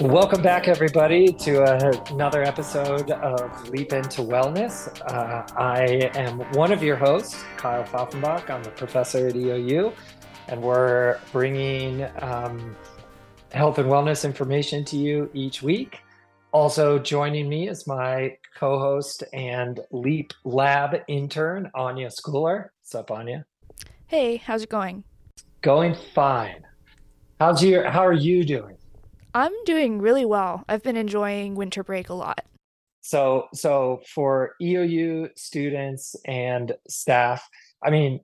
Welcome back, everybody, to another episode of Leap Into Wellness. Uh, I am one of your hosts, Kyle Pfaffenbach. I'm a professor at EOU, and we're bringing um, health and wellness information to you each week. Also, joining me is my co host and Leap Lab intern, Anya Schooler. What's up, Anya? Hey, how's it going? Going fine. How's your, how are you doing? I'm doing really well. I've been enjoying winter break a lot. So, so for EOU students and staff, I mean,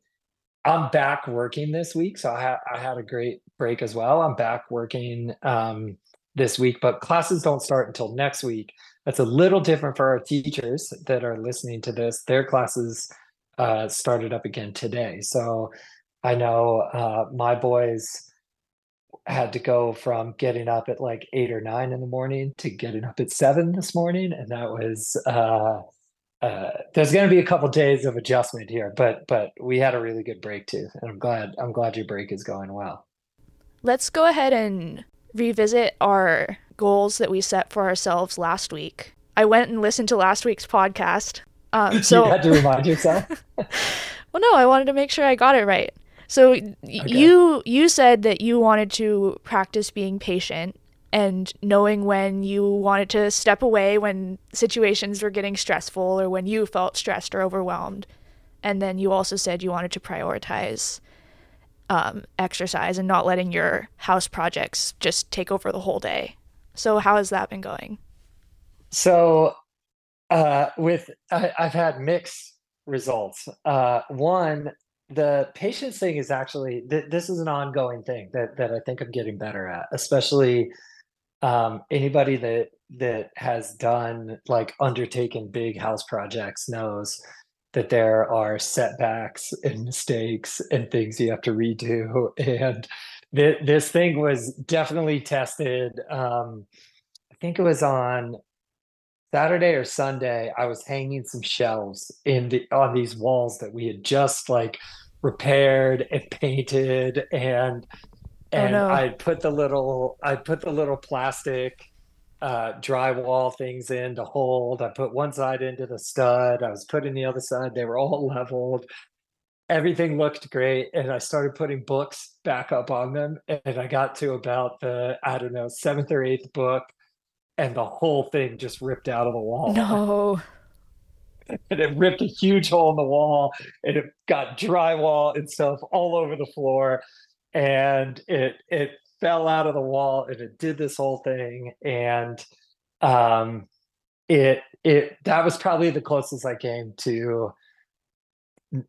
I'm back working this week, so I, ha- I had a great break as well. I'm back working um, this week, but classes don't start until next week. That's a little different for our teachers that are listening to this. Their classes uh, started up again today, so I know uh, my boys had to go from getting up at like eight or nine in the morning to getting up at seven this morning, and that was uh, uh, there's going to be a couple days of adjustment here, but but we had a really good break too, and I'm glad I'm glad your break is going well. Let's go ahead and revisit our goals that we set for ourselves last week. I went and listened to last week's podcast. Um, so you had to remind yourself. well, no, I wanted to make sure I got it right. So okay. you you said that you wanted to practice being patient and knowing when you wanted to step away when situations were getting stressful or when you felt stressed or overwhelmed. And then you also said you wanted to prioritize um, exercise and not letting your house projects just take over the whole day. So how has that been going? So uh, with I, have had mixed results. Uh, one, the patience thing is actually th- this is an ongoing thing that that I think I'm getting better at, especially um, anybody that that has done like undertaken big house projects knows that there are setbacks and mistakes and things you have to redo and th- this thing was definitely tested um, i think it was on saturday or sunday i was hanging some shelves in the on these walls that we had just like repaired and painted and oh, and oh, no. I put the little I put the little plastic uh, drywall things in to hold. I put one side into the stud. I was putting the other side. They were all leveled. Everything looked great, and I started putting books back up on them. And I got to about the I don't know seventh or eighth book, and the whole thing just ripped out of the wall. No and it ripped a huge hole in the wall and it got drywall and stuff all over the floor and it it fell out of the wall and it did this whole thing. And um it it that was probably the closest i came to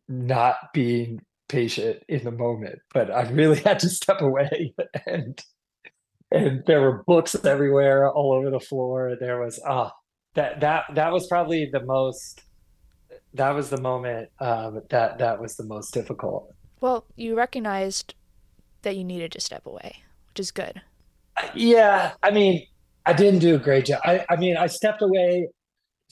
not being patient in the moment but i really had to step away and and there were books everywhere all over the floor. There was ah that that that was probably the most that was the moment um, that that was the most difficult. Well, you recognized that you needed to step away, which is good. Yeah, I mean, I didn't do a great job. I, I mean, I stepped away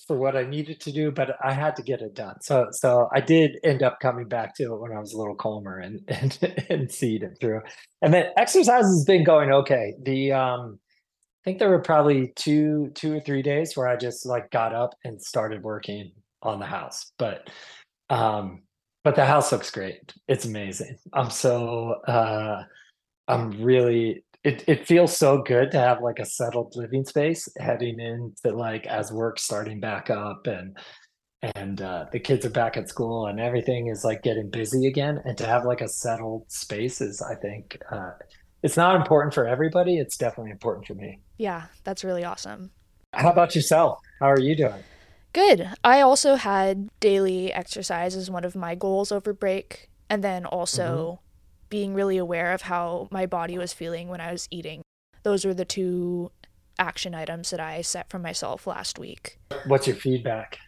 for what I needed to do, but I had to get it done. So, so I did end up coming back to it when I was a little calmer and and and seeing it through. And then exercise has been going okay. The um, I think there were probably two two or three days where I just like got up and started working on the house. But um, but the house looks great. It's amazing. I'm so uh, I'm really it it feels so good to have like a settled living space heading into like as work starting back up and and uh, the kids are back at school and everything is like getting busy again. And to have like a settled space is i think uh, it's not important for everybody. It's definitely important for me. Yeah that's really awesome. How about yourself? How are you doing? Good. I also had daily exercise as one of my goals over break, and then also mm-hmm. Being really aware of how my body was feeling when I was eating. Those were the two action items that I set for myself last week. What's your feedback?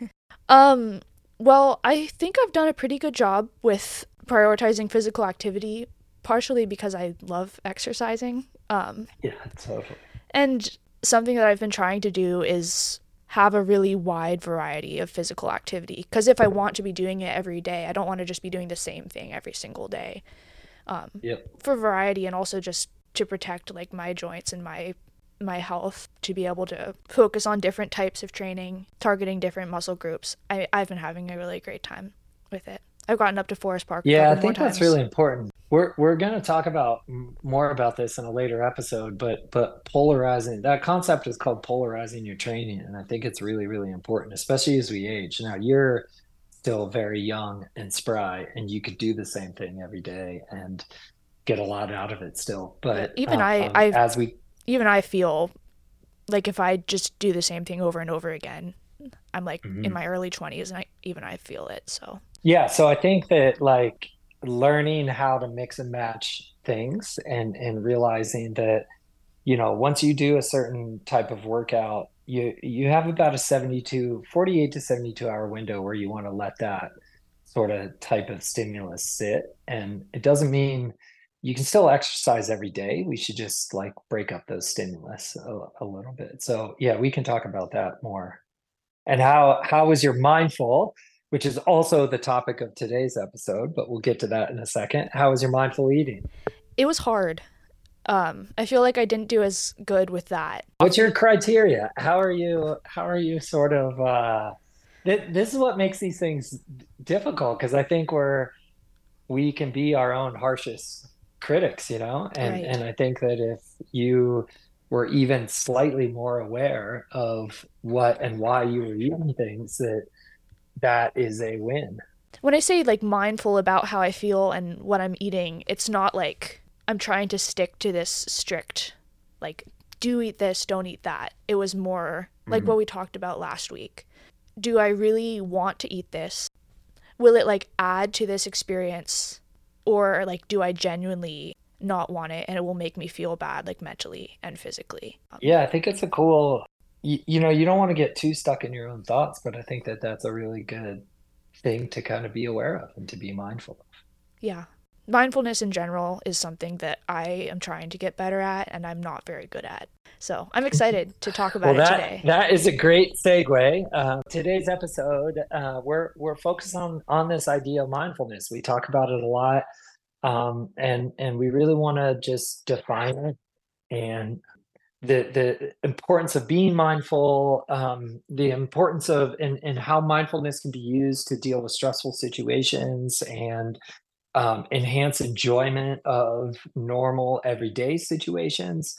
um, well, I think I've done a pretty good job with prioritizing physical activity, partially because I love exercising. Um, yeah, totally. And something that I've been trying to do is have a really wide variety of physical activity. Because if I want to be doing it every day, I don't want to just be doing the same thing every single day. Um, yep. For variety and also just to protect like my joints and my my health to be able to focus on different types of training, targeting different muscle groups. I, I've been having a really great time with it. I've gotten up to Forest Park. Yeah, I think that's really important. We're we're going to talk about more about this in a later episode, but but polarizing that concept is called polarizing your training, and I think it's really really important, especially as we age. Now you're still very young and spry, and you could do the same thing every day and get a lot out of it still. But even um, I, I as we even I feel like if I just do the same thing over and over again, I'm like mm-hmm. in my early 20s, and I even I feel it. So yeah, so I think that like learning how to mix and match things and and realizing that you know once you do a certain type of workout you you have about a 72 48 to 72 hour window where you want to let that sort of type of stimulus sit and it doesn't mean you can still exercise every day we should just like break up those stimulus a, a little bit so yeah we can talk about that more and how how is your mindful which is also the topic of today's episode, but we'll get to that in a second. How was your mindful eating? It was hard. Um, I feel like I didn't do as good with that. What's your criteria? How are you? How are you sort of? Uh, th- this is what makes these things difficult because I think we're we can be our own harshest critics, you know, and right. and I think that if you were even slightly more aware of what and why you were eating things that that is a win. When I say like mindful about how I feel and what I'm eating, it's not like I'm trying to stick to this strict like do eat this, don't eat that. It was more like mm-hmm. what we talked about last week. Do I really want to eat this? Will it like add to this experience or like do I genuinely not want it and it will make me feel bad like mentally and physically? Yeah, I think it's a cool you, you know you don't want to get too stuck in your own thoughts but i think that that's a really good thing to kind of be aware of and to be mindful of yeah mindfulness in general is something that i am trying to get better at and i'm not very good at. So i'm excited to talk about well, that, it today. that is a great segue. Uh, today's episode uh, we're we're focused on on this idea of mindfulness. We talk about it a lot um, and and we really want to just define it and the the importance of being mindful, um, the importance of and, and how mindfulness can be used to deal with stressful situations and um, enhance enjoyment of normal everyday situations.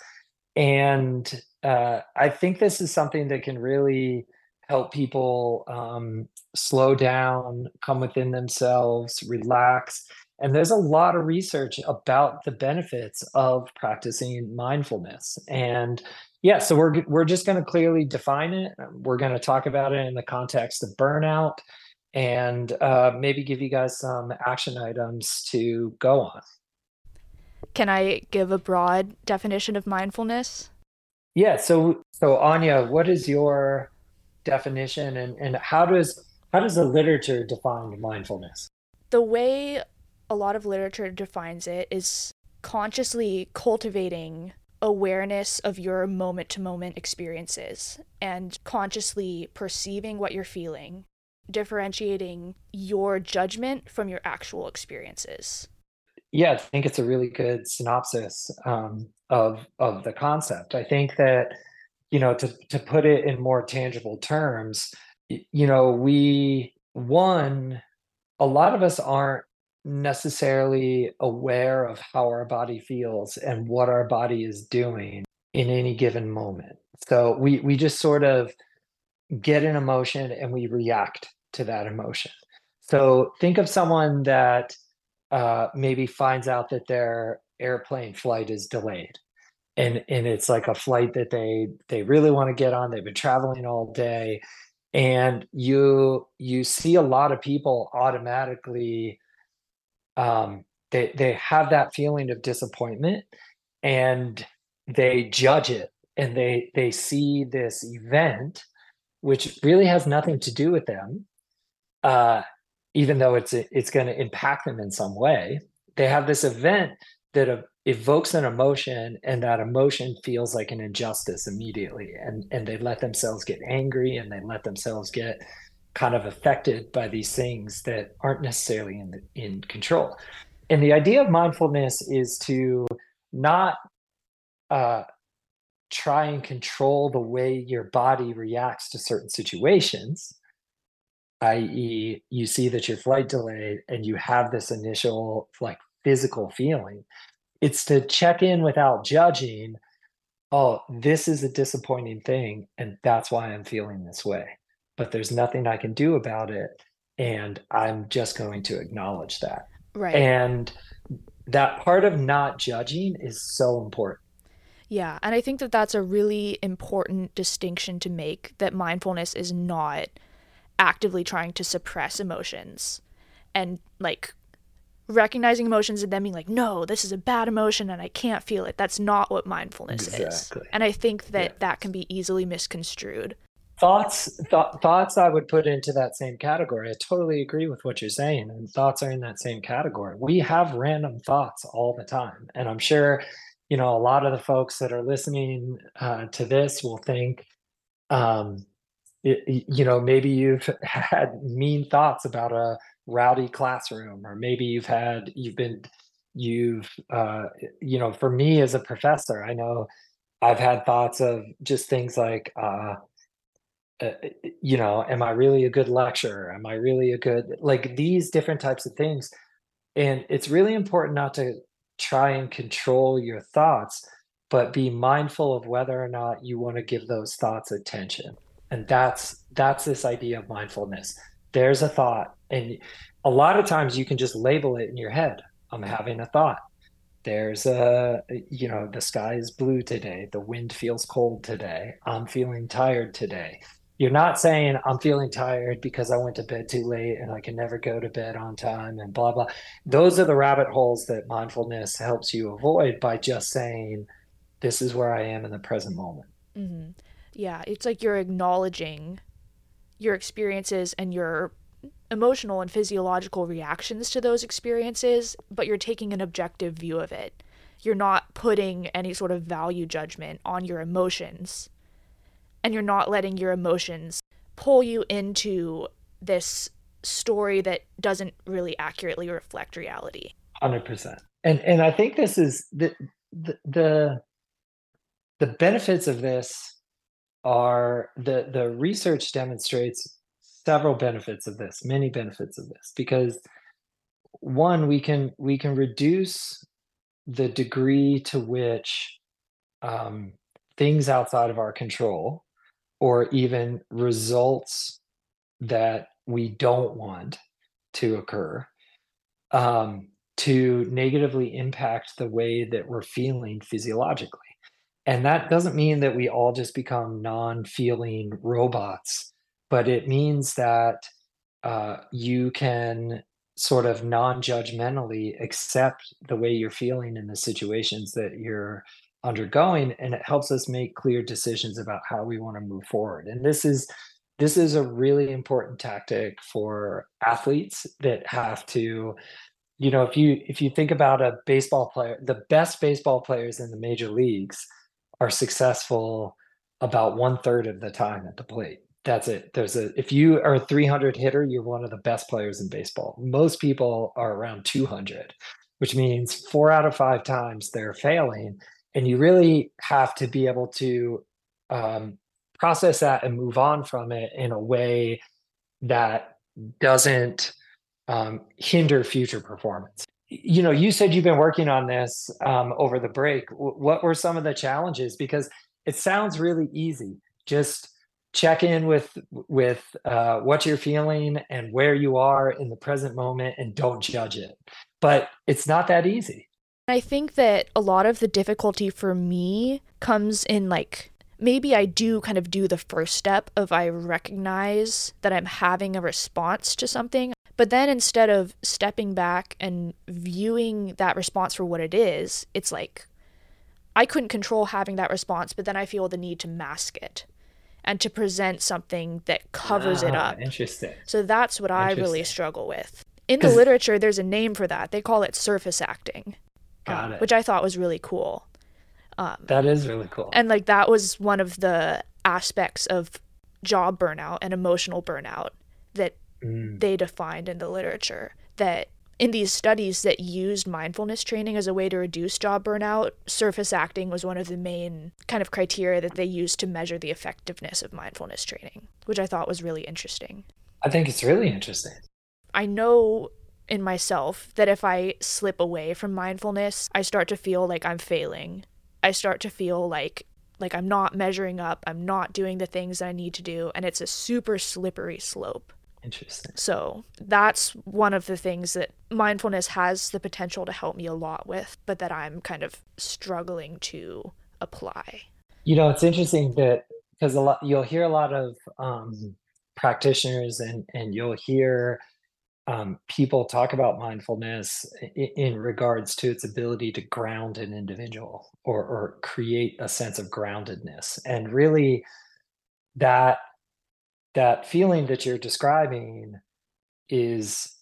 And uh, I think this is something that can really help people um, slow down, come within themselves, relax, and there's a lot of research about the benefits of practicing mindfulness. And yeah, so we're we're just going to clearly define it. We're going to talk about it in the context of burnout and uh, maybe give you guys some action items to go on. Can I give a broad definition of mindfulness? Yeah, so so Anya, what is your definition and, and how does how does the literature define mindfulness? The way a lot of literature defines it is consciously cultivating awareness of your moment to moment experiences and consciously perceiving what you're feeling, differentiating your judgment from your actual experiences. Yeah, I think it's a really good synopsis um, of of the concept. I think that you know to to put it in more tangible terms, you know, we one a lot of us aren't necessarily aware of how our body feels and what our body is doing in any given moment. So we we just sort of get an emotion and we react to that emotion. So think of someone that uh, maybe finds out that their airplane flight is delayed, and and it's like a flight that they they really want to get on. They've been traveling all day, and you you see a lot of people automatically um, they they have that feeling of disappointment and they judge it and they they see this event which really has nothing to do with them uh, even though it's it's going to impact them in some way they have this event that evokes an emotion and that emotion feels like an injustice immediately. And and they let themselves get angry and they let themselves get kind of affected by these things that aren't necessarily in the, in control. And the idea of mindfulness is to not uh, try and control the way your body reacts to certain situations i.e you see that your flight delayed and you have this initial like physical feeling it's to check in without judging oh this is a disappointing thing and that's why i'm feeling this way. But there's nothing i can do about it and i'm just going to acknowledge that. Right. And that part of not judging is so important. Yeah and i think that that's a really important distinction to make that mindfulness is not actively trying to suppress emotions and like recognizing emotions and then being like, no, this is a bad emotion and I can't feel it. That's not what mindfulness exactly. is. And I think that that can be easily misconstrued. Thoughts, th- thoughts, I would put into that same category. I totally agree with what you're saying, and thoughts are in that same category. We have random thoughts all the time, and I'm sure, you know, a lot of the folks that are listening uh, to this will think, um, you know, maybe you've had mean thoughts about a rowdy classroom or maybe you've had you've been you've uh you know for me as a professor i know i've had thoughts of just things like uh, uh you know am i really a good lecturer? Am i really a good like these different types of things. And it's really important not to try and control your thoughts but be mindful of whether or not you want to give those thoughts attention and that's that's this idea of mindfulness. There's a thought and a lot of times you can just label it in your head. I'm having a thought. There's a you know the sky is blue today. The wind feels cold today. I'm feeling tired today. You're not saying i'm feeling tired because i went to bed too late and i can never go to bed on time and blah blah. Those are the rabbit holes that mindfulness helps you avoid by just saying this is where i am in the present moment. Mm-hmm. Yeah it's like you're acknowledging your experiences and your emotional and physiological reactions to those experiences, but you're taking an objective view of it. You're not putting any sort of value judgment on your emotions, and you're not letting your emotions pull you into this story that doesn't really accurately reflect reality. 100%. And and I think this is the the the, the benefits of this are the the research demonstrates several benefits of this many benefits of this because one we can we can reduce the degree to which um, things outside of our control or even results that we don't want to occur um, to negatively impact the way that we're feeling physiologically and that doesn't mean that we all just become non-feeling robots but it means that uh, you can sort of non-judgmentally accept the way you're feeling in the situations that you're undergoing and it helps us make clear decisions about how we want to move forward. And this is this is a really important tactic for athletes that have to you know if you if you think about a baseball player the best baseball players in the major leagues are successful about one third of the time at the plate that's it. There's a if you are a 300 hitter, you're one of the best players in baseball. Most people are around 200, which means four out of five times they're failing, and you really have to be able to um, process that and move on from it in a way that doesn't um, hinder future performance. You know, you said you've been working on this um, over the break. W- what were some of the challenges? Because it sounds really easy. Just check in with with uh, what you're feeling and where you are in the present moment and don't judge it but it's not that easy i think that a lot of the difficulty for me comes in like maybe i do kind of do the first step of i recognize that i'm having a response to something but then instead of stepping back and viewing that response for what it is it's like i couldn't control having that response but then i feel the need to mask it and to present something that covers ah, it up. Interesting. So that's what I really struggle with. In the literature, there's a name for that. They call it surface acting. Got um, it. which I thought was really cool. Um, that is really cool. and like that was one of the aspects of job burnout and emotional burnout that Mm, they defined in the literature that in these studies that used mindfulness training as a way to reduce job burnout, surface acting was one of the main kind of criteria that they used to measure the effectiveness of mindfulness training, which I thought was really interesting. I think it's really interesting. I know in myself that if I slip away from mindfulness, I start to feel like I'm failing. I start to feel like like I'm not measuring up, I'm not doing the things that I need to do, and it's a super slippery slope. Interesting. So that's one of the things that mindfulness has the potential to help me a lot with, but that I'm kind of struggling to apply. You know, it's interesting that because a lot you'll hear a lot of um, practitioners and and you'll hear um, people talk about mindfulness in, in regards to its ability to ground an individual or or create a sense of groundedness, and really that that feeling that you're describing is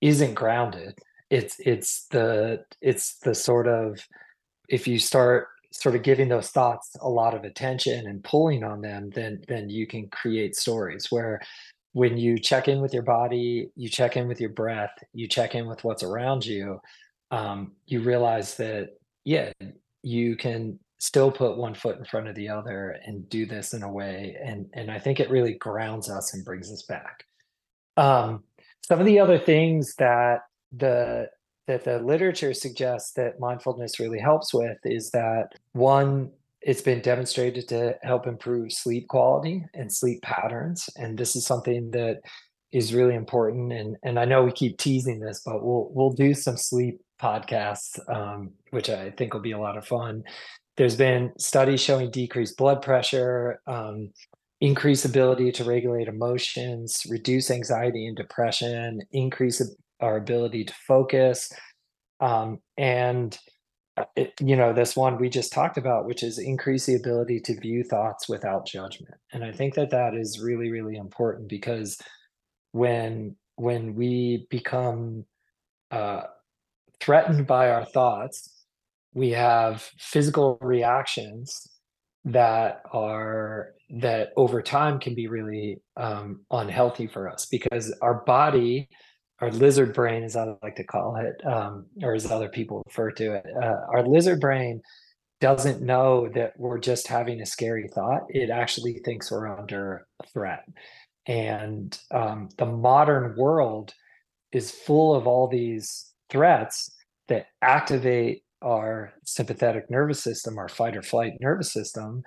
isn't grounded. It's it's the it's the sort of if you start sort of giving those thoughts a lot of attention and pulling on them then then you can create stories where when you check in with your body you check in with your breath you check in with what's around you um, you realize that yeah you can still put one foot in front of the other and do this in a way and and i think it really grounds us and brings us back. Um, some of the other things that the that the literature suggests that mindfulness really helps with is that one it's been demonstrated to help improve sleep quality and sleep patterns and this is something that is really important and and i know we keep teasing this but we'll we'll do some sleep podcasts um, which i think will be a lot of fun there's been studies showing decreased blood pressure um, increase ability to regulate emotions reduce anxiety and depression increase our ability to focus um, and uh, it, you know this one we just talked about which is increase the ability to view thoughts without judgment. And i think that that is really really important because when when we become uh, threatened by our thoughts we have physical reactions that are that over time can be really um, unhealthy for us because our body our lizard brain, as I like to call it, um, or as other people refer to it, uh, our lizard brain doesn't know that we're just having a scary thought. It actually thinks we're under threat. And um, the modern world is full of all these threats that activate our sympathetic nervous system, our fight or flight nervous system,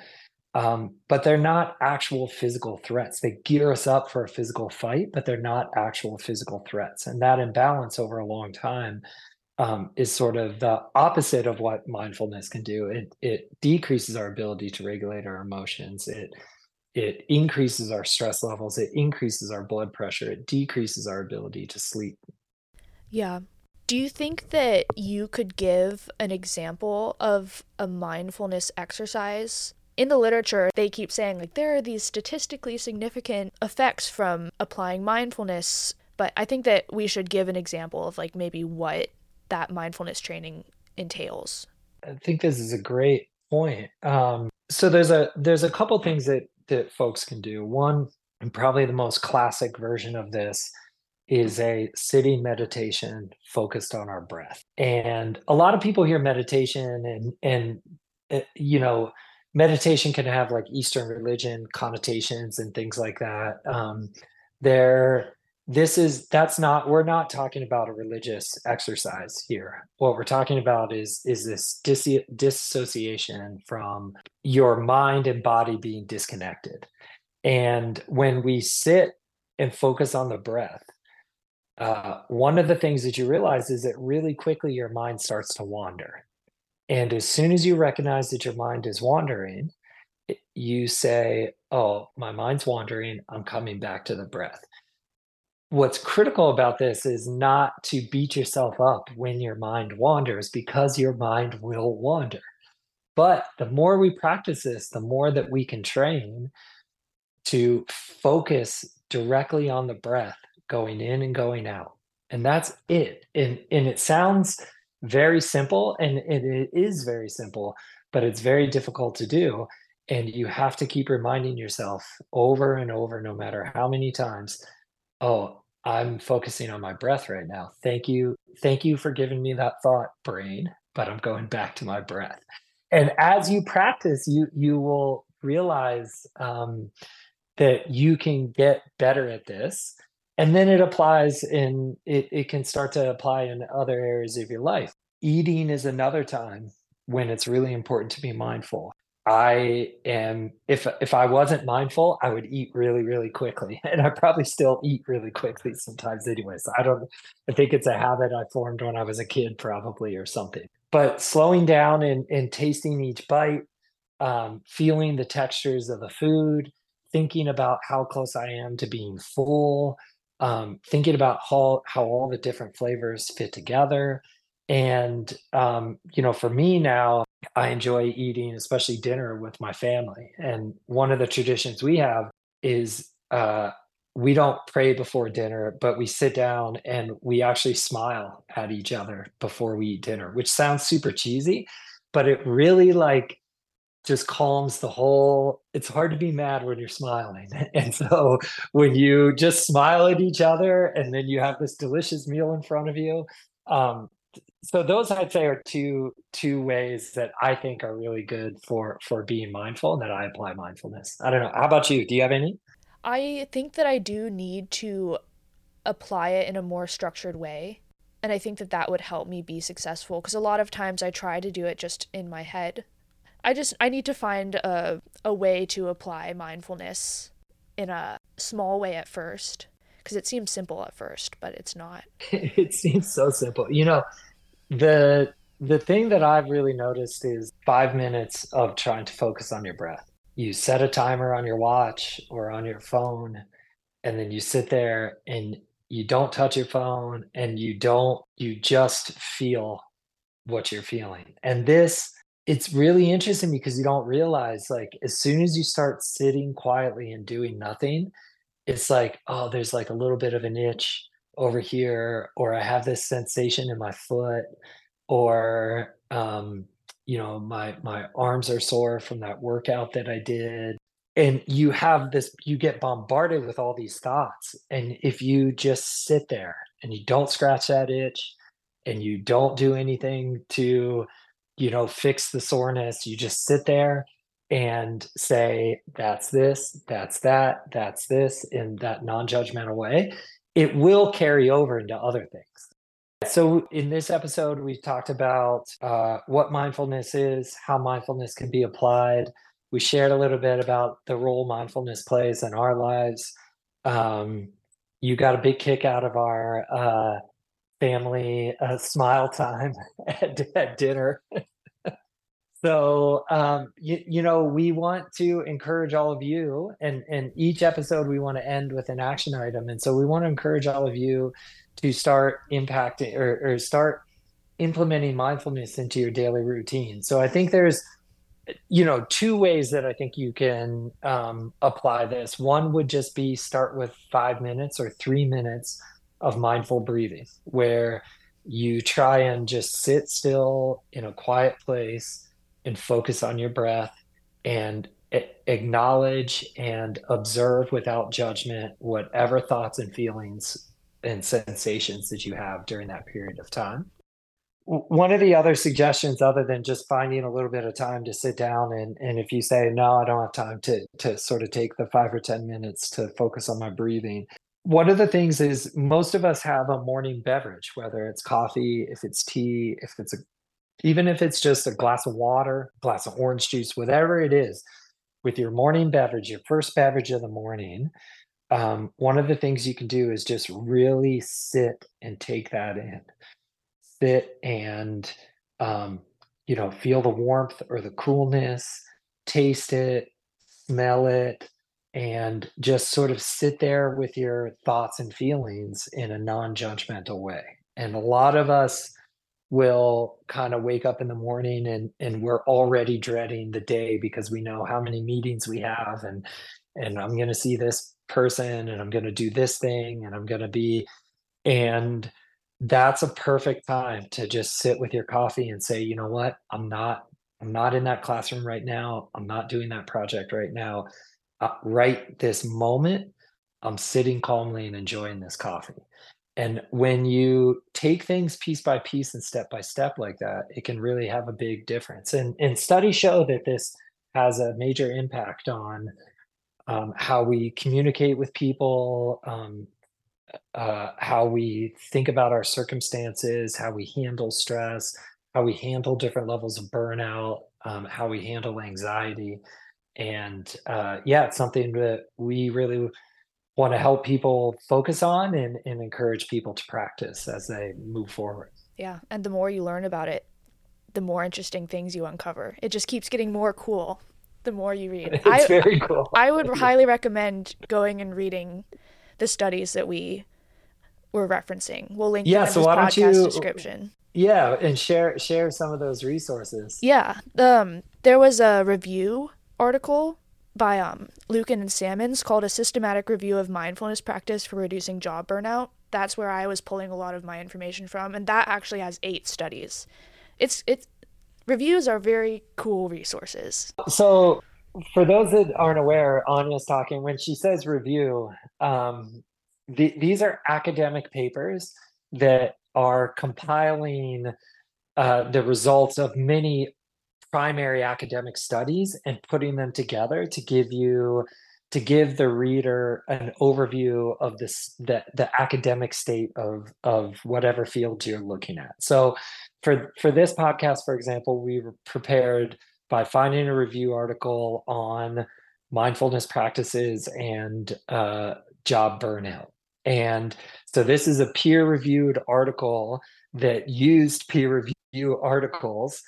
um, but they're not actual physical threats. They gear us up for a physical fight, but they're not actual physical threats. And that imbalance over a long time um, is sort of the opposite of what mindfulness can do. It it decreases our ability to regulate our emotions. It it increases our stress levels. It increases our blood pressure. It decreases our ability to sleep. Yeah. Do you think that you could give an example of a mindfulness exercise in the literature, they keep saying, like, there are these statistically significant effects from applying mindfulness. But I think that we should give an example of, like, maybe what that mindfulness training entails. I think this is a great point. Um, so there's a there's a couple things that that folks can do. One, and probably the most classic version of this, is a sitting meditation focused on our breath. And a lot of people hear meditation and and uh, you know meditation can have like Eastern religion connotations and things like that. Um, there, this is that's not we're not talking about a religious exercise here. What we're talking about is is this dis- dissociation from your mind and body being disconnected. And when we sit and focus on the breath, uh, one of the things that you realize is that really quickly your mind starts to wander and as soon as you recognize that your mind is wandering, you say, Oh, my mind's wandering. I'm coming back to the breath. What's critical about this is not to beat yourself up when your mind wanders because your mind will wander. But the more we practice this, the more that we can train to focus directly on the breath going in and going out. And that's it. And, and it sounds very simple and, and it is very simple, but it's very difficult to do. And you have to keep reminding yourself over and over, no matter how many times, oh, I'm focusing on my breath right now. Thank you. Thank you for giving me that thought, brain, but I'm going back to my breath. And as you practice, you you will realize um, that you can get better at this. And then it applies in it, it can start to apply in other areas of your life. Eating is another time when it's really important to be mindful. I am if if I wasn't mindful, I would eat really really quickly, and I probably still eat really quickly sometimes anyway. So I don't. I think it's a habit I formed when I was a kid, probably or something. But slowing down and and tasting each bite, um, feeling the textures of the food, thinking about how close I am to being full, um, thinking about how how all the different flavors fit together, and um, you know, for me now, I enjoy eating, especially dinner with my family. And one of the traditions we have is uh, we don't pray before dinner, but we sit down and we actually smile at each other before we eat dinner, which sounds super cheesy, but it really like just calms the whole it's hard to be mad when you're smiling and so when you just smile at each other and then you have this delicious meal in front of you um, so those I'd say are two two ways that I think are really good for for being mindful and that I apply mindfulness. I don't know. How about you? Do you have any? I think that I do need to apply it in a more structured way. And I think that that would help me be successful because a lot of times I try to do it just in my head. I just I need to find a a way to apply mindfulness in a small way at first because it seems simple at first, but it's not. it seems so simple. You know, the the thing that I've really noticed is five minutes of trying to focus on your breath. You set a timer on your watch or on your phone, and then you sit there and you don't touch your phone and you don't, you just feel what you're feeling. And this, it's really interesting because you don't realize, like, as soon as you start sitting quietly and doing nothing, it's like, oh, there's like a little bit of an itch over here or i have this sensation in my foot or um, you know my my arms are sore from that workout that i did and you have this you get bombarded with all these thoughts and if you just sit there and you don't scratch that itch and you don't do anything to you know fix the soreness you just sit there and say that's this that's that that's this in that non-judgmental way it will carry over into other things. So, in this episode, we talked about uh, what mindfulness is, how mindfulness can be applied. We shared a little bit about the role mindfulness plays in our lives. Um, you got a big kick out of our uh, family uh, smile time at, at dinner. So, um, you, you know, we want to encourage all of you, and and each episode we want to end with an action item, and so we want to encourage all of you to start impacting or, or start implementing mindfulness into your daily routine. So I think there's, you know, two ways that I think you can um, apply this. One would just be start with five minutes or three minutes of mindful breathing, where you try and just sit still in a quiet place and focus on your breath and acknowledge and observe without judgment whatever thoughts and feelings and sensations that you have during that period of time. One of the other suggestions, other than just finding a little bit of time to sit down and, and if you say, no, I don't have time to, to sort of take the five or 10 minutes to focus on my breathing. One of the things is most of us have a morning beverage, whether it's coffee, if it's tea, if it's a even if it's just a glass of water, glass of orange juice, whatever it is, with your morning beverage, your first beverage of the morning, um, one of the things you can do is just really sit and take that in. Sit and, um, you know, feel the warmth or the coolness, taste it, smell it, and just sort of sit there with your thoughts and feelings in a non judgmental way. And a lot of us, will kind of wake up in the morning and and we're already dreading the day because we know how many meetings we have and and I'm going to see this person and I'm going to do this thing and I'm going to be and that's a perfect time to just sit with your coffee and say, you know what, I'm not I'm not in that classroom right now. I'm not doing that project right now. Uh, right this moment, I'm sitting calmly and enjoying this coffee. And when you take things piece by piece and step by step like that, it can really have a big difference. And, and studies show that this has a major impact on um, how we communicate with people, um, uh, how we think about our circumstances, how we handle stress, how we handle different levels of burnout, um, how we handle anxiety. And uh, yeah, it's something that we really want to help people focus on and, and encourage people to practice as they move forward. Yeah. And the more you learn about it, the more interesting things you uncover. It just keeps getting more cool the more you read. It's I, very cool. I would highly recommend going and reading the studies that we were referencing. We'll link yeah, so this podcast you, description. Yeah, and share share some of those resources. Yeah. Um there was a review article by um Luken and Sammons called a systematic review of mindfulness practice for reducing job burnout. That's where I was pulling a lot of my information from and that actually has 8 studies. It's it's reviews are very cool resources. So for those that aren't aware, Anya's talking when she says review. Um, the, these are academic papers that are compiling uh, the results of many primary academic studies and putting them together to give you to give the reader an overview of this the, the academic state of of whatever field you're looking at. So for for this podcast for example we were prepared by finding a review article on mindfulness practices and uh, job burnout. And so this is a peer reviewed article that used peer review articles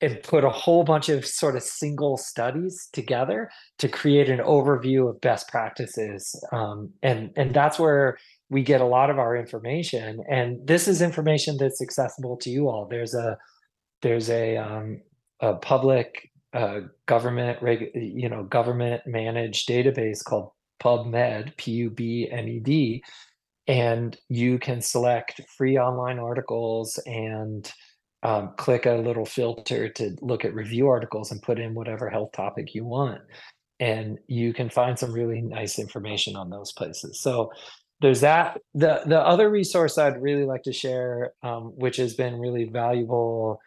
and put a whole bunch of sort of single studies together to create an overview of best practices. Um, and, and that's where we get a lot of our information. And this is information that's accessible to you all. There's a, there's a, um, a public uh, government, you know, government managed database called PubMed, P U B M E D, and you can select free online articles and um, click a little filter to look at review articles and put in whatever health topic you want. And you can find some really nice information on those places. So there's that. The the other resource I'd really like to share, um, which has been really valuable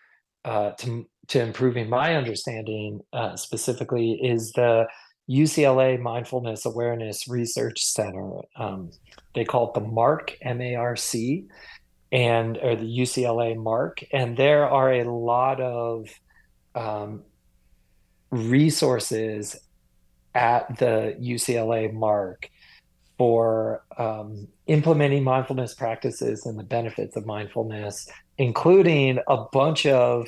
uh, to to improving my understanding uh, specifically, is the UCLA Mindfulness Awareness Research Center. Um, they call it the MARC, M A R C, and or the UCLA MARC, and there are a lot of um, resources at the UCLA MARC for um, implementing mindfulness practices and the benefits of mindfulness, including a bunch of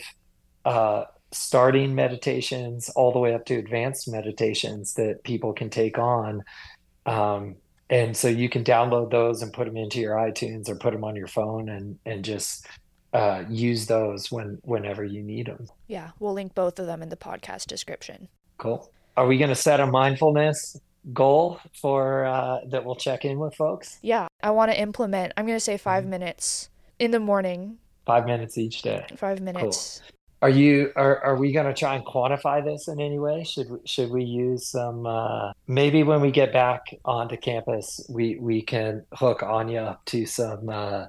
uh, starting meditations all the way up to advanced meditations that people can take on. Um, and so you can download those and put them into your iTunes or put them on your phone and and just uh, use those when whenever you need them. Yeah, we'll link both of them in the podcast description. Cool. Are we going to set a mindfulness goal for uh, that we'll check in with folks? Yeah, I want to implement. I'm going to say 5 mm-hmm. minutes in the morning. Five minutes each day. Five minutes. Cool. Are you are are we going to try and quantify this in any way? Should should we use some uh, maybe when we get back onto campus, we we can hook Anya up to some uh,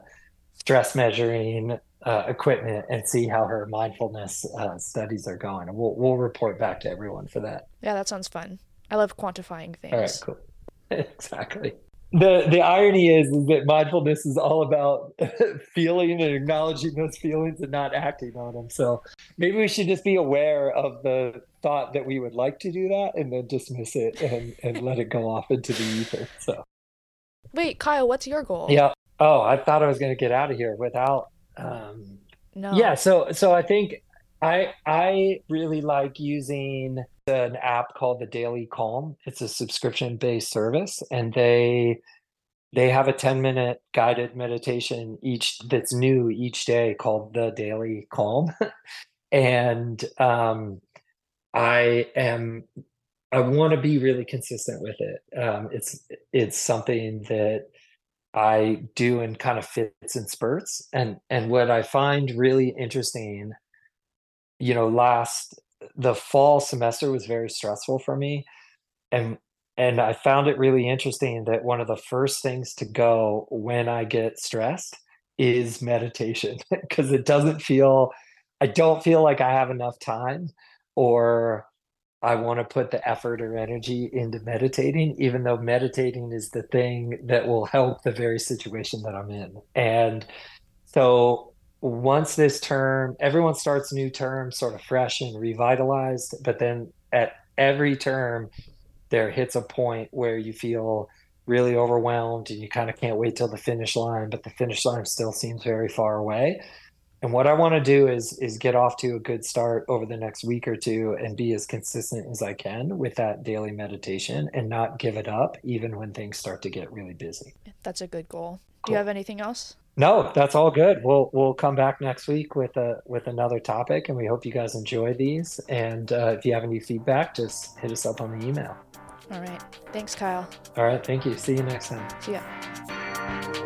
stress measuring uh, equipment and see how her mindfulness uh, studies are going. And we'll we'll report back to everyone for that. Yeah, that sounds fun. I love quantifying things. All right, cool. exactly the the irony is, is that mindfulness is all about feeling and acknowledging those feelings and not acting on them. So maybe we should just be aware of the thought that we would like to do that and then dismiss it and, and let it go off into the ether. So wait, Kyle, what's your goal? Yeah. Oh, I thought I was going to get out of here without. Um, no. Yeah. So so I think I I really like using an app called the Daily Calm. It's a subscription based service, and they they have a 10 minute guided meditation each that's new each day called the Daily Calm. and um, I am I want to be really consistent with it. Um, it's it's something that I do in kind of fits and spurts. And and what I find really interesting, you know, last the fall semester was very stressful for me. And and I found it really interesting that one of the first things to go when I get stressed is meditation because it doesn't feel I don't feel like I have enough time or I want to put the effort or energy into meditating, even though meditating is the thing that will help the very situation that I'm in. And so once this term, everyone starts new term sort of fresh and revitalized, but then at every term, there hits a point where you feel really overwhelmed and you kind of can't wait till the finish line, but the finish line still seems very far away. And what I want to do is is get off to a good start over the next week or two and be as consistent as I can with that daily meditation and not give it up even when things start to get really busy. That's a good goal. Cool. Do you have anything else? No, that's all good. We'll we'll come back next week with a with another topic, and we hope you guys enjoy these. And uh, if you have any feedback, just hit us up on the email. All right. Thanks, Kyle. All right. Thank you. See you next time. See ya.